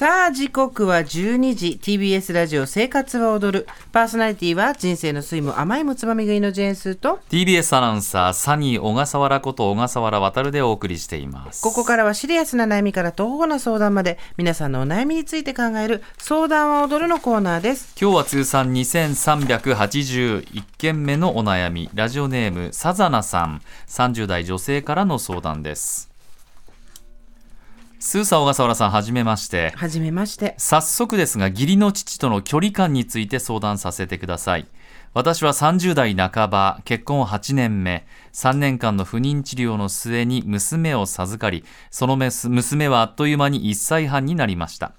さあ、時刻は12時。TBS ラジオ生活は踊る。パーソナリティは人生の酸いも甘いもつまみ食いのジェーンスーと、TBS アナウンサーサニー小笠原こと小笠原渉でお送りしていますここからはシリアスな悩みから徒歩な相談まで、皆さんのお悩みについて考える相談は踊るのコーナーです。今日は通算2381件目のお悩みラジオネームサザナさん30代女性からの相談ですスーサ小笠原さんはじめまして。はじめまして。早速ですが義理の父との距離感について相談させてください。私は30代半ば結婚8年目3年間の不妊治療の末に娘を授かりその娘はあっという間に1歳半になりました。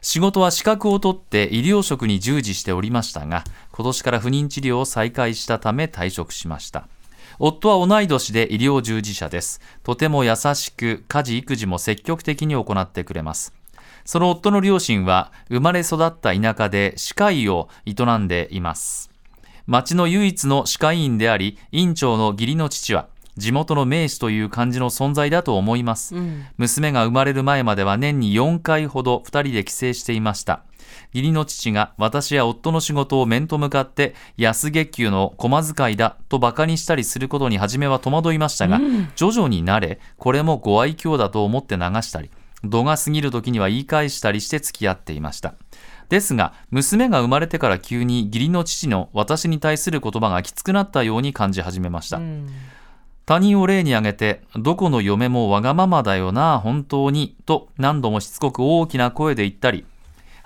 仕事は資格を取って医療職に従事しておりましたが今年から不妊治療を再開したため退職しました夫は同い年で医療従事者です。とても優しく家事育児も積極的に行ってくれます。その夫の両親は生まれ育った田舎で歯科医を営んでいます。町の唯一の歯科医院であり院長の義理の父は地元の名士という感じの存在だと思います、娘が生まれる前までは年に4回ほど2人で帰省していました義理の父が私や夫の仕事を面と向かって安月給の駒遣いだと馬鹿にしたりすることに初めは戸惑いましたが、徐々に慣れこれもご愛嬌だと思って流したり度が過ぎる時には言い返したりして付き合っていました。ですが娘が生まれてから急に義理の父の私に対する言葉がきつくなったように感じ始めました、他人を例に挙げてどこの嫁もわがままだよな本当にと何度もしつこく大きな声で言ったり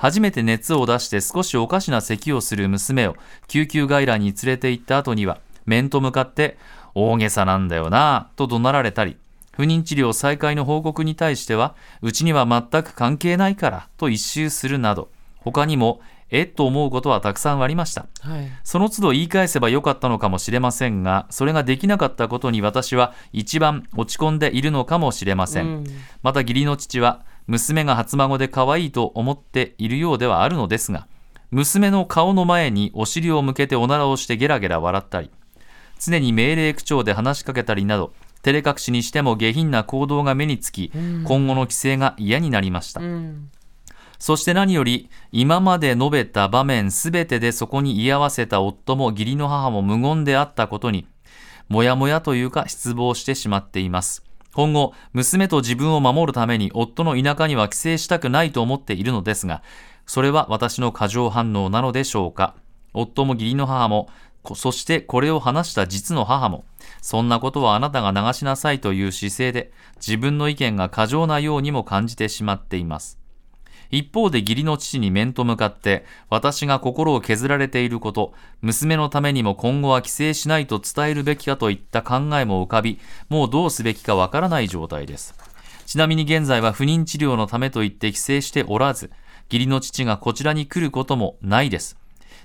初めて熱を出して少しおかしな咳をする娘を救急外来に連れて行った後には面と向かって大げさなんだよなと怒鳴られたり不妊治療再開の報告に対してはうちには全く関係ないからと一周するなど他にもえっと思うことはたくさんありましたはい。その都度言い返せばよかったのかもしれませんが、それができなかったことに私は一番落ち込んでいるのかもしれません。また義理の父は、娘が初孫で可愛いと思っているようではあるのですが、娘の顔の前にお尻を向けておならをしてゲラゲラ笑ったり、常に命令口調で話しかけたりなど、照れ隠しにしても下品な行動が目につき、今後の規制が嫌になりました。そして何より、今まで述べた場面すべてでそこに居合わせた夫も義理の母も無言であったことに、もやもやというか失望してしまっています。今後、娘と自分を守るために夫の田舎には帰省したくないと思っているのですが、それは私の過剰反応なのでしょうか？夫も義理の母も、そしてこれを話した実の母も、そんなことはあなたが流しなさいという姿勢で、自分の意見が過剰なようにも感じてしまっています。一方で義理の父に面と向かって私が心を削られていること娘のためにも今後は帰省しないと伝えるべきかといった考えも浮かびもうどうすべきかわからない状態です。ちなみに現在は不妊治療のためと言って帰省しておらず義理の父がこちらに来ることもないです。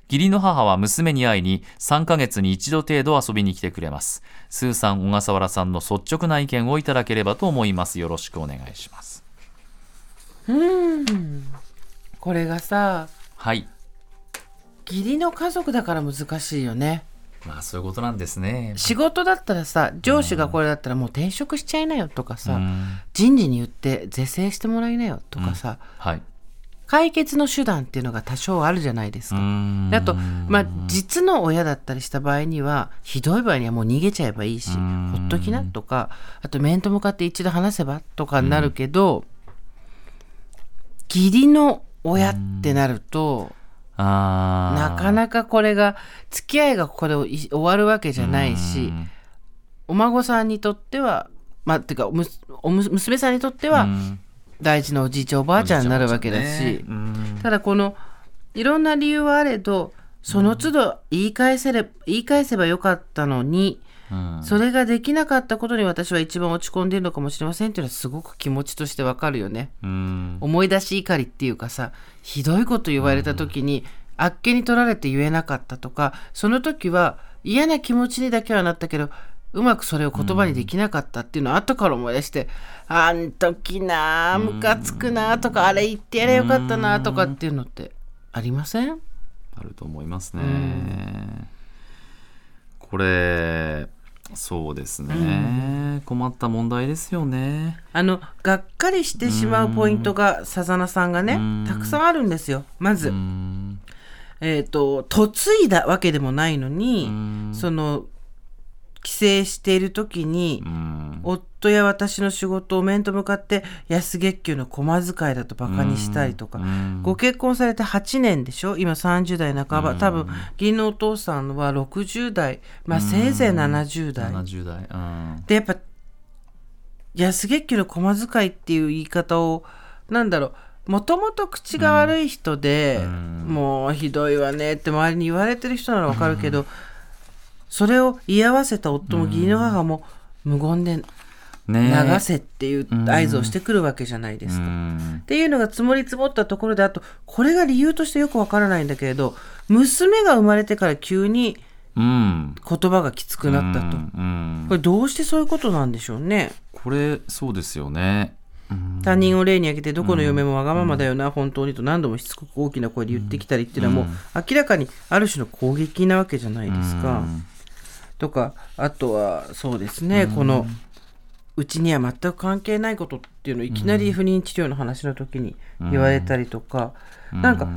義理の母は娘に会いに3ヶ月に一度程度遊びに来てくれます。スーさん小笠原さんの率直な意見をいただければと思います。よろしくお願いします。これがさ、はい。義理の家族だから難しいよね。まあそういうことなんですね。仕事だったらさ、上司がこれだったらもう転職しちゃいなよとかさ、うん。人事に言って是正してもらいなよとかさ、はい。解決の手段っていうのが多少あるじゃないですか。あと、まあ、実の親だったりした場合には、ひどい場合にはもう逃げちゃえばいいし、ん。ほっときなとか、あと面と向かって一度話せばとかになるけど、義理の親ってなると、あなかなかこれが、付き合いがここでい終わるわけじゃないし、お孫さんにとっては、まあ、てか、むおむ娘さんにとっては、大事なおじいちゃんおばあちゃんになるわけだし、ただこのいろんな理由はあれどその都度言い返せれ言い返せばよかったのに、それができなかったことに私は一番落ち込んでいるのかもしれませんっていうのはすごく気持ちとしてわかるよね。うん。思い出し怒りっていうかさひどいこと言われた時に、あっけに取られて言えなかったとかその時は嫌な気持ちにだけはなったけどうまくそれを言葉にできなかったっていうのを後から思い出して、あん時なムカつくなとか、あれ言ってやればよかったなとかっていうのってありません？あると思いますね、これそうですね、困った問題ですよね。あのがっかりしてしまうポイントがさざなさんがねうん。たくさんあるんですよ。まず、うん。えっ、と嫁いだわけでもないのに、うん。その帰省している時に、うん夫や私の仕事を面と向かって安月給の駒遣いだとバカにしたりとか、うん。ご結婚されて8年でしょ？今30代半ば、多分義理のお父さんは60代、まあ、せいぜい70代、70代。うん。でやっぱ安月給の駒遣いっていう言い方をなんだろう。もともと口が悪い人で、うん。もうひどいわねって周りに言われてる人ならわかるけど、それを言い合わせた夫も義理の母も無言でね流せっていう合図をしてくるわけじゃないですか。うん。っていうのが積もり積もったところであとこれが理由としてよくわからないんだけれど娘が生まれてから急にうん。言葉がきつくなったと、うん。これどうしてそういうことなんでしょうね。これそうですよね。うん。他人を例に挙げてどこの嫁もわがままだよな、本当にと何度もしつこく大きな声で言ってきたりっていうのはもう明らかにある種の攻撃なわけじゃないですか。とかあとはそうですね、このうちには全く関係ないことっていうのをいきなり不妊治療の話の時に言われたりとか、なんか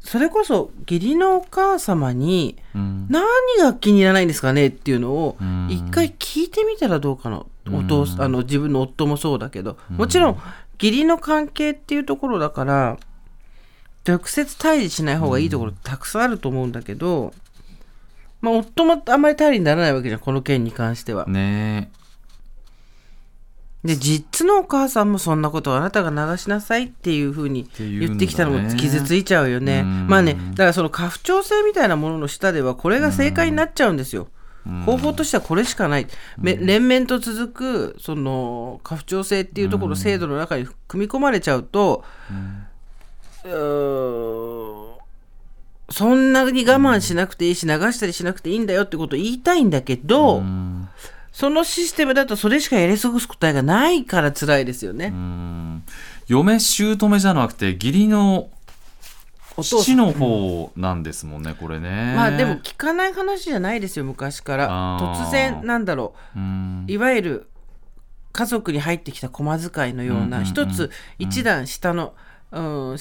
それこそ義理のお母様にうん。何が気に入らないんですかねっていうのをん。一回聞いてみたらどうかな、お父さんあの自分の夫もそうだけど。もちろん義理の関係っていうところだから直接対峙しない方がいいところたくさんあると思うんだけど、まあ、夫もあんまり頼りにならないわけじゃんこの件に関しては。ねで実のお母さんもそんなことをあなたが流しなさいっていうふうにて言ってきたのも傷ついちゃうよね。うん。まあねだからその家父長制みたいなものの下ではこれが正解になっちゃうんですよ。方法としてはこれしかない、め連綿と続くその家父長制っていうところ制度の中に組み込まれちゃうと、うーんそんなに我慢しなくていいし流したりしなくていいんだよってことを言いたいんだけど、うんそのシステムだとそれしかやり過ごす答えがないから辛いですよね。うん。嫁姑じゃなくて義理のお父の方なんですもんねこれね。まあでも聞かない話じゃないですよ昔から。突然なんだろう。ん。ういわゆる家族に入ってきた駒遣いのよううんうんうなん。一つ一段下の、うん、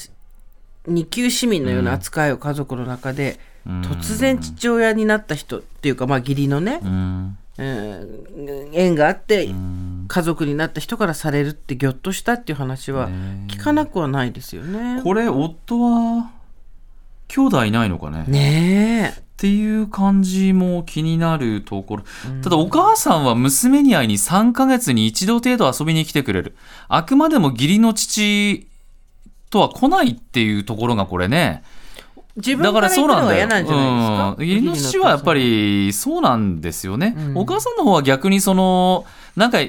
二級市民のような扱いを家族の中でうん。突然父親になった人っていうかまあ義理のね、うんうん、縁があってうん家族になった人からされるってぎょっとしたっていう話はね聞かなくはないですよね。これ夫は兄弟いないのかね？ねえっていう感じも気になるところ。ただお母さんは娘に会いに3ヶ月に一度程度遊びに来てくれる。あくまでも義理の父とは来ないっていうところがこれね。自分だからから言ったのそうなんだよ。が嫌なんじゃないですか。うん義理の父はやっぱりそうなんですよね。うんお母さんの方は逆にその、なんか、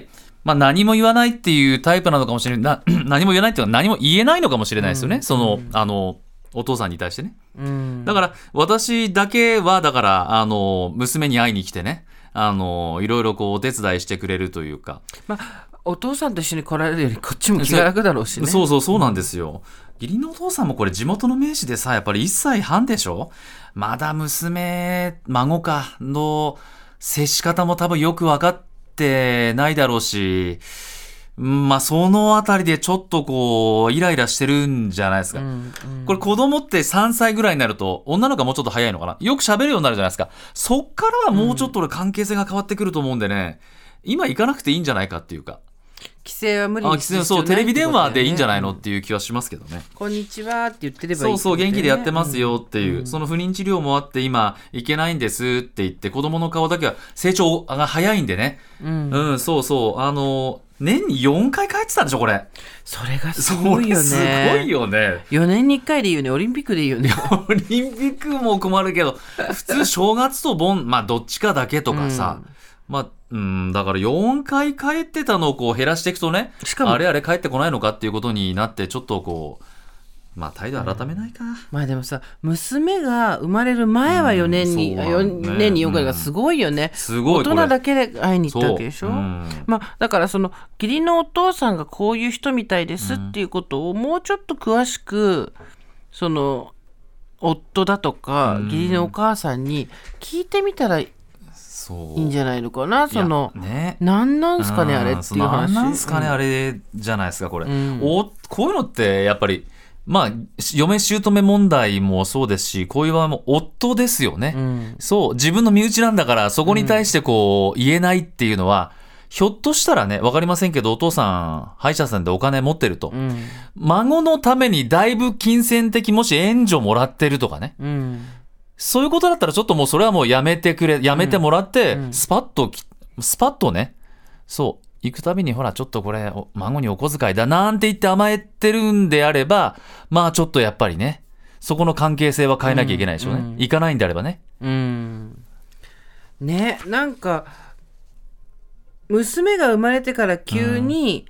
まあ何も言わないっていうタイプなのかもしれない。な 何も言わないっていうか何も言えないのかもしれないですよね。その、あの、お父さんに対してね。うんだから私だけはだからあの娘に会いに来てねあのいろいろこうお手伝いしてくれるというか、まあ、お父さんと一緒に来られるよりこっちも気が楽だろうしね。そうそうそうなんですよ義理のお父さんもこれ地元の名士でさやっぱり1歳半でしょ？まだ娘孫かの接し方も多分よく分かってないだろうしうんまあそのあたりでちょっとこうイライラしてるんじゃないですか、うんうん。これ子供って3歳ぐらいになると女の子はもうちょっと早いのかな？よく喋るようになるじゃないですか。そっからはもうちょっと俺関係性が変わってくると思うんでね。今行かなくていいんじゃないかっていうか規制は無理そうテレビ電話でいいんじゃないのうんっていう気はしますけどね、こんにちはって言ってればいいそうそう元気でやってますよ。よっていう、その不妊治療もあって今行けないんですって言って子供の顔だけは成長が早いんでね。うん。うん、そうそう。あの年に4回帰ってたんでしょこれ。それがすそごいよね。れすごいよね。4年に1回でいいよね。オリンピックでいいよね。オリンピックも困るけど、普通正月と盆、まあどっちかだけとかさ、まあ、うん、だから4回帰ってたのをこう減らしていくとね、しかもあれあれ帰ってこないのかっていうことになって、ちょっとこう、まあ態度改めないか。まあでもさ、娘が生まれる前は4年に、うんね4年に4回がすごいよね。すごい大人だけで会いに行ったわけでしょ？そううんまあ、だからその義理のお父さんがこういう人みたいですっていうことをもうちょっと詳しくその夫だとかうん義理のお母さんに聞いてみたらいいいんじゃないのかなそのね。何なんすかねあれうんっていう話。なんすかね、うん。あれじゃないですかこれ、うん。おこういうのってやっぱりまあ嫁姑問題もそうですしこういう場合も夫ですよね、うん。そう自分の身内なんだからそこに対してこう言えないっていうのは、ひょっとしたらね分かりませんけどお父さん歯医者さんでお金持ってると、うん。孫のためにだいぶ金銭的もし援助もらってるとかね。うんそういうことだったらちょっともうそれはもうやめてくれ、やめてもらって、うん。スパッとき、スパッとね、そう、行くたびにほらちょっとこれお孫にお小遣いだなんて言って甘えてるんであれば、まあちょっとやっぱりね、そこの関係性は変えなきゃいけないでしょうね。うん。うん行かないんであればね。うん。ねなんか娘が生まれてから急に、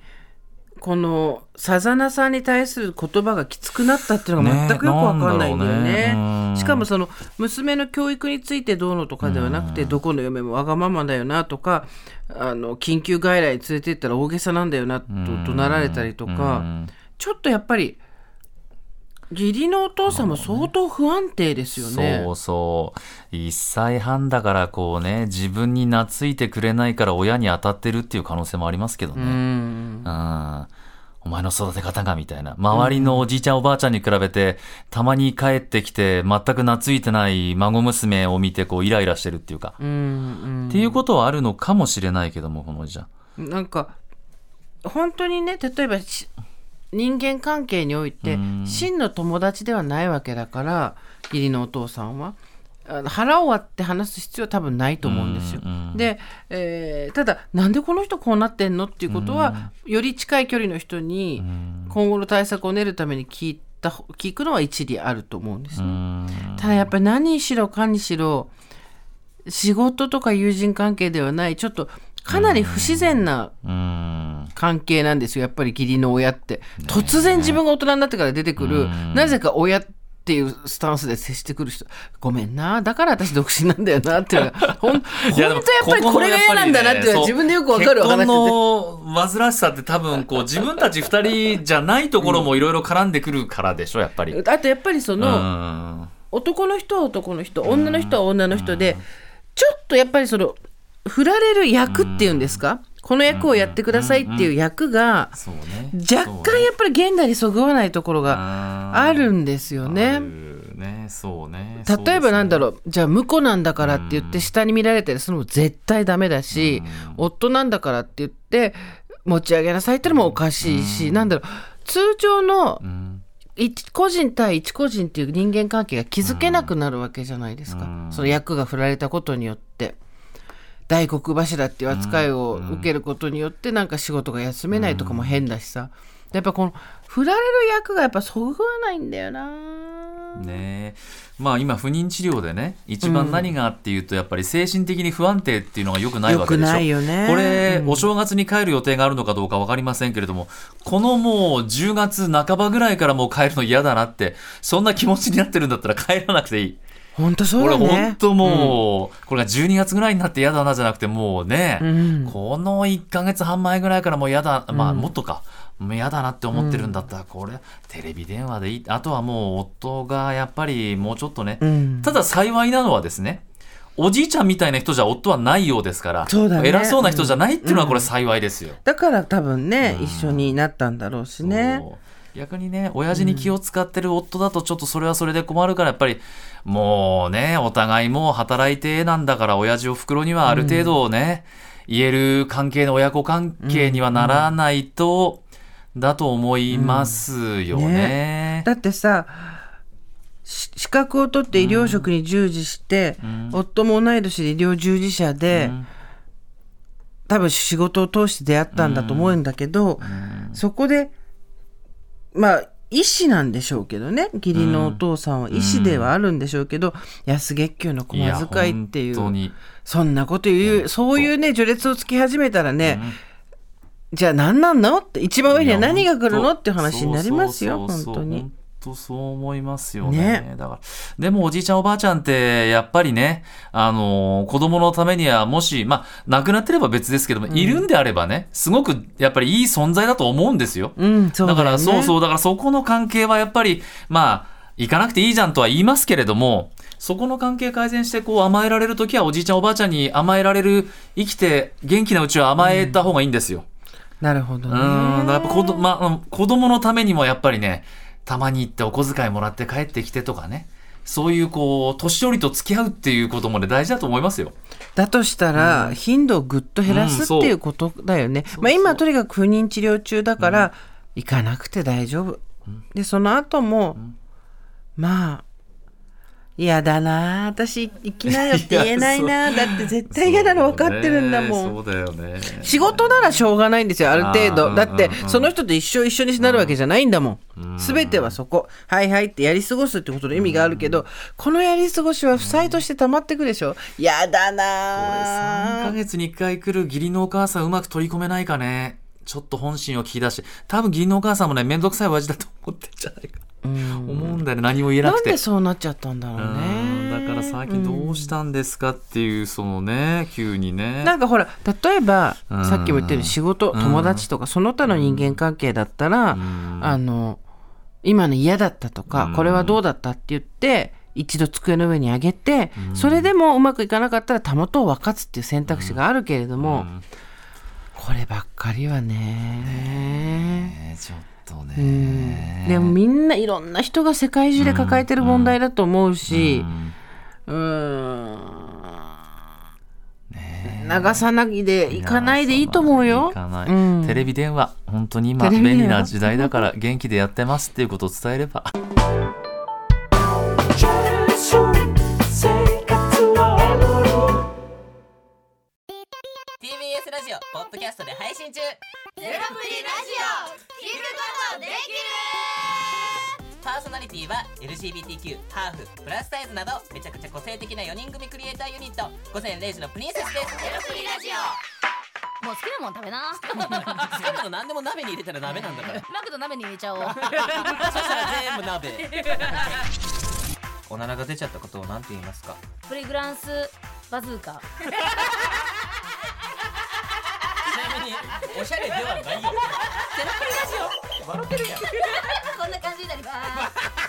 このさざなさんに対する言葉がきつくなったっていうのが全くよくわかんないんだよね。ね。ね。うん。しかもその娘の教育についてどうのとかではなくて、どこの嫁もわがままだよなとかあの緊急外来に連れて行ったら大げさなんだよなと怒鳴られたりとか、うん。ちょっとやっぱり義理のお父さんも相当不安定ですよね。そうそう。1歳半だからこうね、自分に懐いてくれないから親に当たってるっていう可能性もありますけどね。うんうんお前の育て方がみたいな。周りのおじいちゃんおばあちゃんに比べて、たまに帰ってきて全く懐いてない孫娘を見てこうイライラしてるっていうか。うんうんっていうことはあるのかもしれないけども、このおじちゃん。なんか本当にね例えばし人間関係においてうん。真の友達ではないわけだから義理のお父さんは。腹を割って話す必要は多分ないと思うんですよ。うんうんで、えーただなんでこの人こうなってんのっていうことは、より近い距離の人に今後の対策を練るために聞いた聞くのは一理あると思うんですね。うん。ただやっぱり何にしろかにしろ仕事とか友人関係ではないちょっとかなり不自然なうん。関係なんですよやっぱり義理の親って。突然自分が大人になってから出てくるうん。なぜか親っていうスタンスで接してくる人。ごめんなだから私独身なんだよなっていう。の がほん本当やっぱりこれが嫌なんだなっていうのは自分でよくわかる話での煩わしさって多分こう自分たち二人じゃないところもいろいろ絡んでくるからでしょやっぱり。あとやっぱりその、うん。男の人は男の人女の人は女の人で、ちょっとやっぱりその振られる役っていうんですか、この役をやってくださいっていう役が。若干やっぱり現代にそぐわないところががあるんですよね。ね、そうね。例えばなんだろろう。じゃあ婿なんだからって言って下に見られたりするのも絶対ダメだし、夫なんだからって言って持ち上げなさいってのもおかしいし、なんだろう。通常のうん。一個人対一個人っていう人間関係が築けなくなるわけじゃないですか、うん。その役が振られたことによって大黒柱っていう扱いを受けることによってなんか仕事が休めないとかも変だしさ。やっぱこの振られる役がやっぱそぐわないんだよな。ねまあ今不妊治療でね一番何がっていうとやっぱり精神的に不安定っていうのがよくないわけでしょ。よね。これ、うんお正月に帰る予定があるのかどうか分かりませんけれどもこのもう10月半ばぐらいからもう帰るの嫌だなってそんな気持ちになってるんだったら帰らなくていい本当そうこれだね。本当もう、これが12月ぐらいになって嫌だなじゃなくてもうね、うん。この1ヶ月半前ぐらいからもう嫌だまあもっとか、もう嫌だなって思ってるんだったらこれテレビ電話でいい。あとはもう夫がやっぱりもうちょっとね、うん。ただ幸いなのはですねおじいちゃんみたいな人じゃ夫はないようですからね。偉そうな人じゃないっていうのはこれ幸いですよ。だから多分ね、一緒になったんだろうしね逆にね親父に気を使ってる夫だとちょっとそれはそれで困るからやっぱりもうねお互いもう働いてなんだから親父おふくろにはある程度ね、言える関係の親子関係にはならないと、だと思いますよね。だってさし資格を取って医療職に従事して、夫も同い年で医療従事者で、ん。多分仕事を通して出会ったんだと思うんだけど、そこでまあ医師なんでしょうけどね。義理のお父さんは医師ではあるんでしょうけど、安月給の小いや遣いっていうそんなこと言うそういうね序列をつき始めたらね、じゃあ何なんの？って一番上には何が来るの？っていう話になりますよ本当に本。当そう思いますよねねだからでもおじいちゃんおばあちゃんってやっぱりねあの子供のためにはもしまあ亡くなってれば別ですけども、いるんであればねすごくやっぱりいい存在だと思うんですよ。うん、そうだよねだからそうそうだからそこの関係はやっぱりまあ行かなくていいじゃんとは言いますけれどもそこの関係改善してこう甘えられる時はおじいちゃんおばあちゃんに甘えられる生きて元気なうちは甘えた方がいいんですよ。なるほどうん、ねだからやっぱ子ど、まあうん、子供のためにもやっぱりね、たまに行ってお小遣いもらって帰ってきてとかね、そういうこう、年寄りと付き合うっていうこともね、大事だと思いますよ。だとしたら、頻度をぐっと減らすっていうことだよね。まあ、今とにかく不妊治療中だから、行かなくて大丈夫。でその後も、まあ嫌だな私行きなよって言えないな だって絶対嫌なの分かってるんだもん。そうだよね。仕事ならしょうがないんですよある程度。だってその人と一生一緒になるわけじゃないんだもん。全てはそこ。はいはいってやり過ごすってことの意味があるけどこのやり過ごしは負債として溜まってくでしょ。やだ3なヶ月に1回来る義理のお母さんうまく取り込めないかね。ちょっと本心を聞き出して、多分義理のお母さんもね、めんどくさい親父だと思ってんじゃないか。思うんだよね、何も言えなくて。なんでそうなっちゃったんだろううん。ねだから最近どうしたんですかっていう、そのね、急にね。なんかほら例えばうん。さっきも言ったように仕事うん。友達とかその他の人間関係だったらん。あの今の嫌だったとかうん。これはどうだったって言って一度机の上に上げてそれでもうまくいかなかったらたもとを分かつっていう選択肢があるけれどもうん。こればっかりはね。ねちょっとうん。ね。でもみんないろんな人が世界中で抱えてる問題だと思うしうん。うーん流さないでいかないでいいと思うよ。うん。テレビ電話本当に今便利な時代だから元気でやってますっていうことを伝えればーは LGBTQ ハーフプラスサイズなどめちゃくちゃ個性的な4人組クリエイターユニット。午前0時のプリンセスです。ゼロプリラジオ。もう好きなもん食べな。好きなの何でも鍋に入れたら鍋なんだから。マクド鍋に入れちゃおう。そしたら全部鍋。おならが出ちゃったことを何て言いますか？プリグランスバズーカ。ちなみにおしゃれではないよ。ゼロプリラジオ笑ってるやんこんな感じになります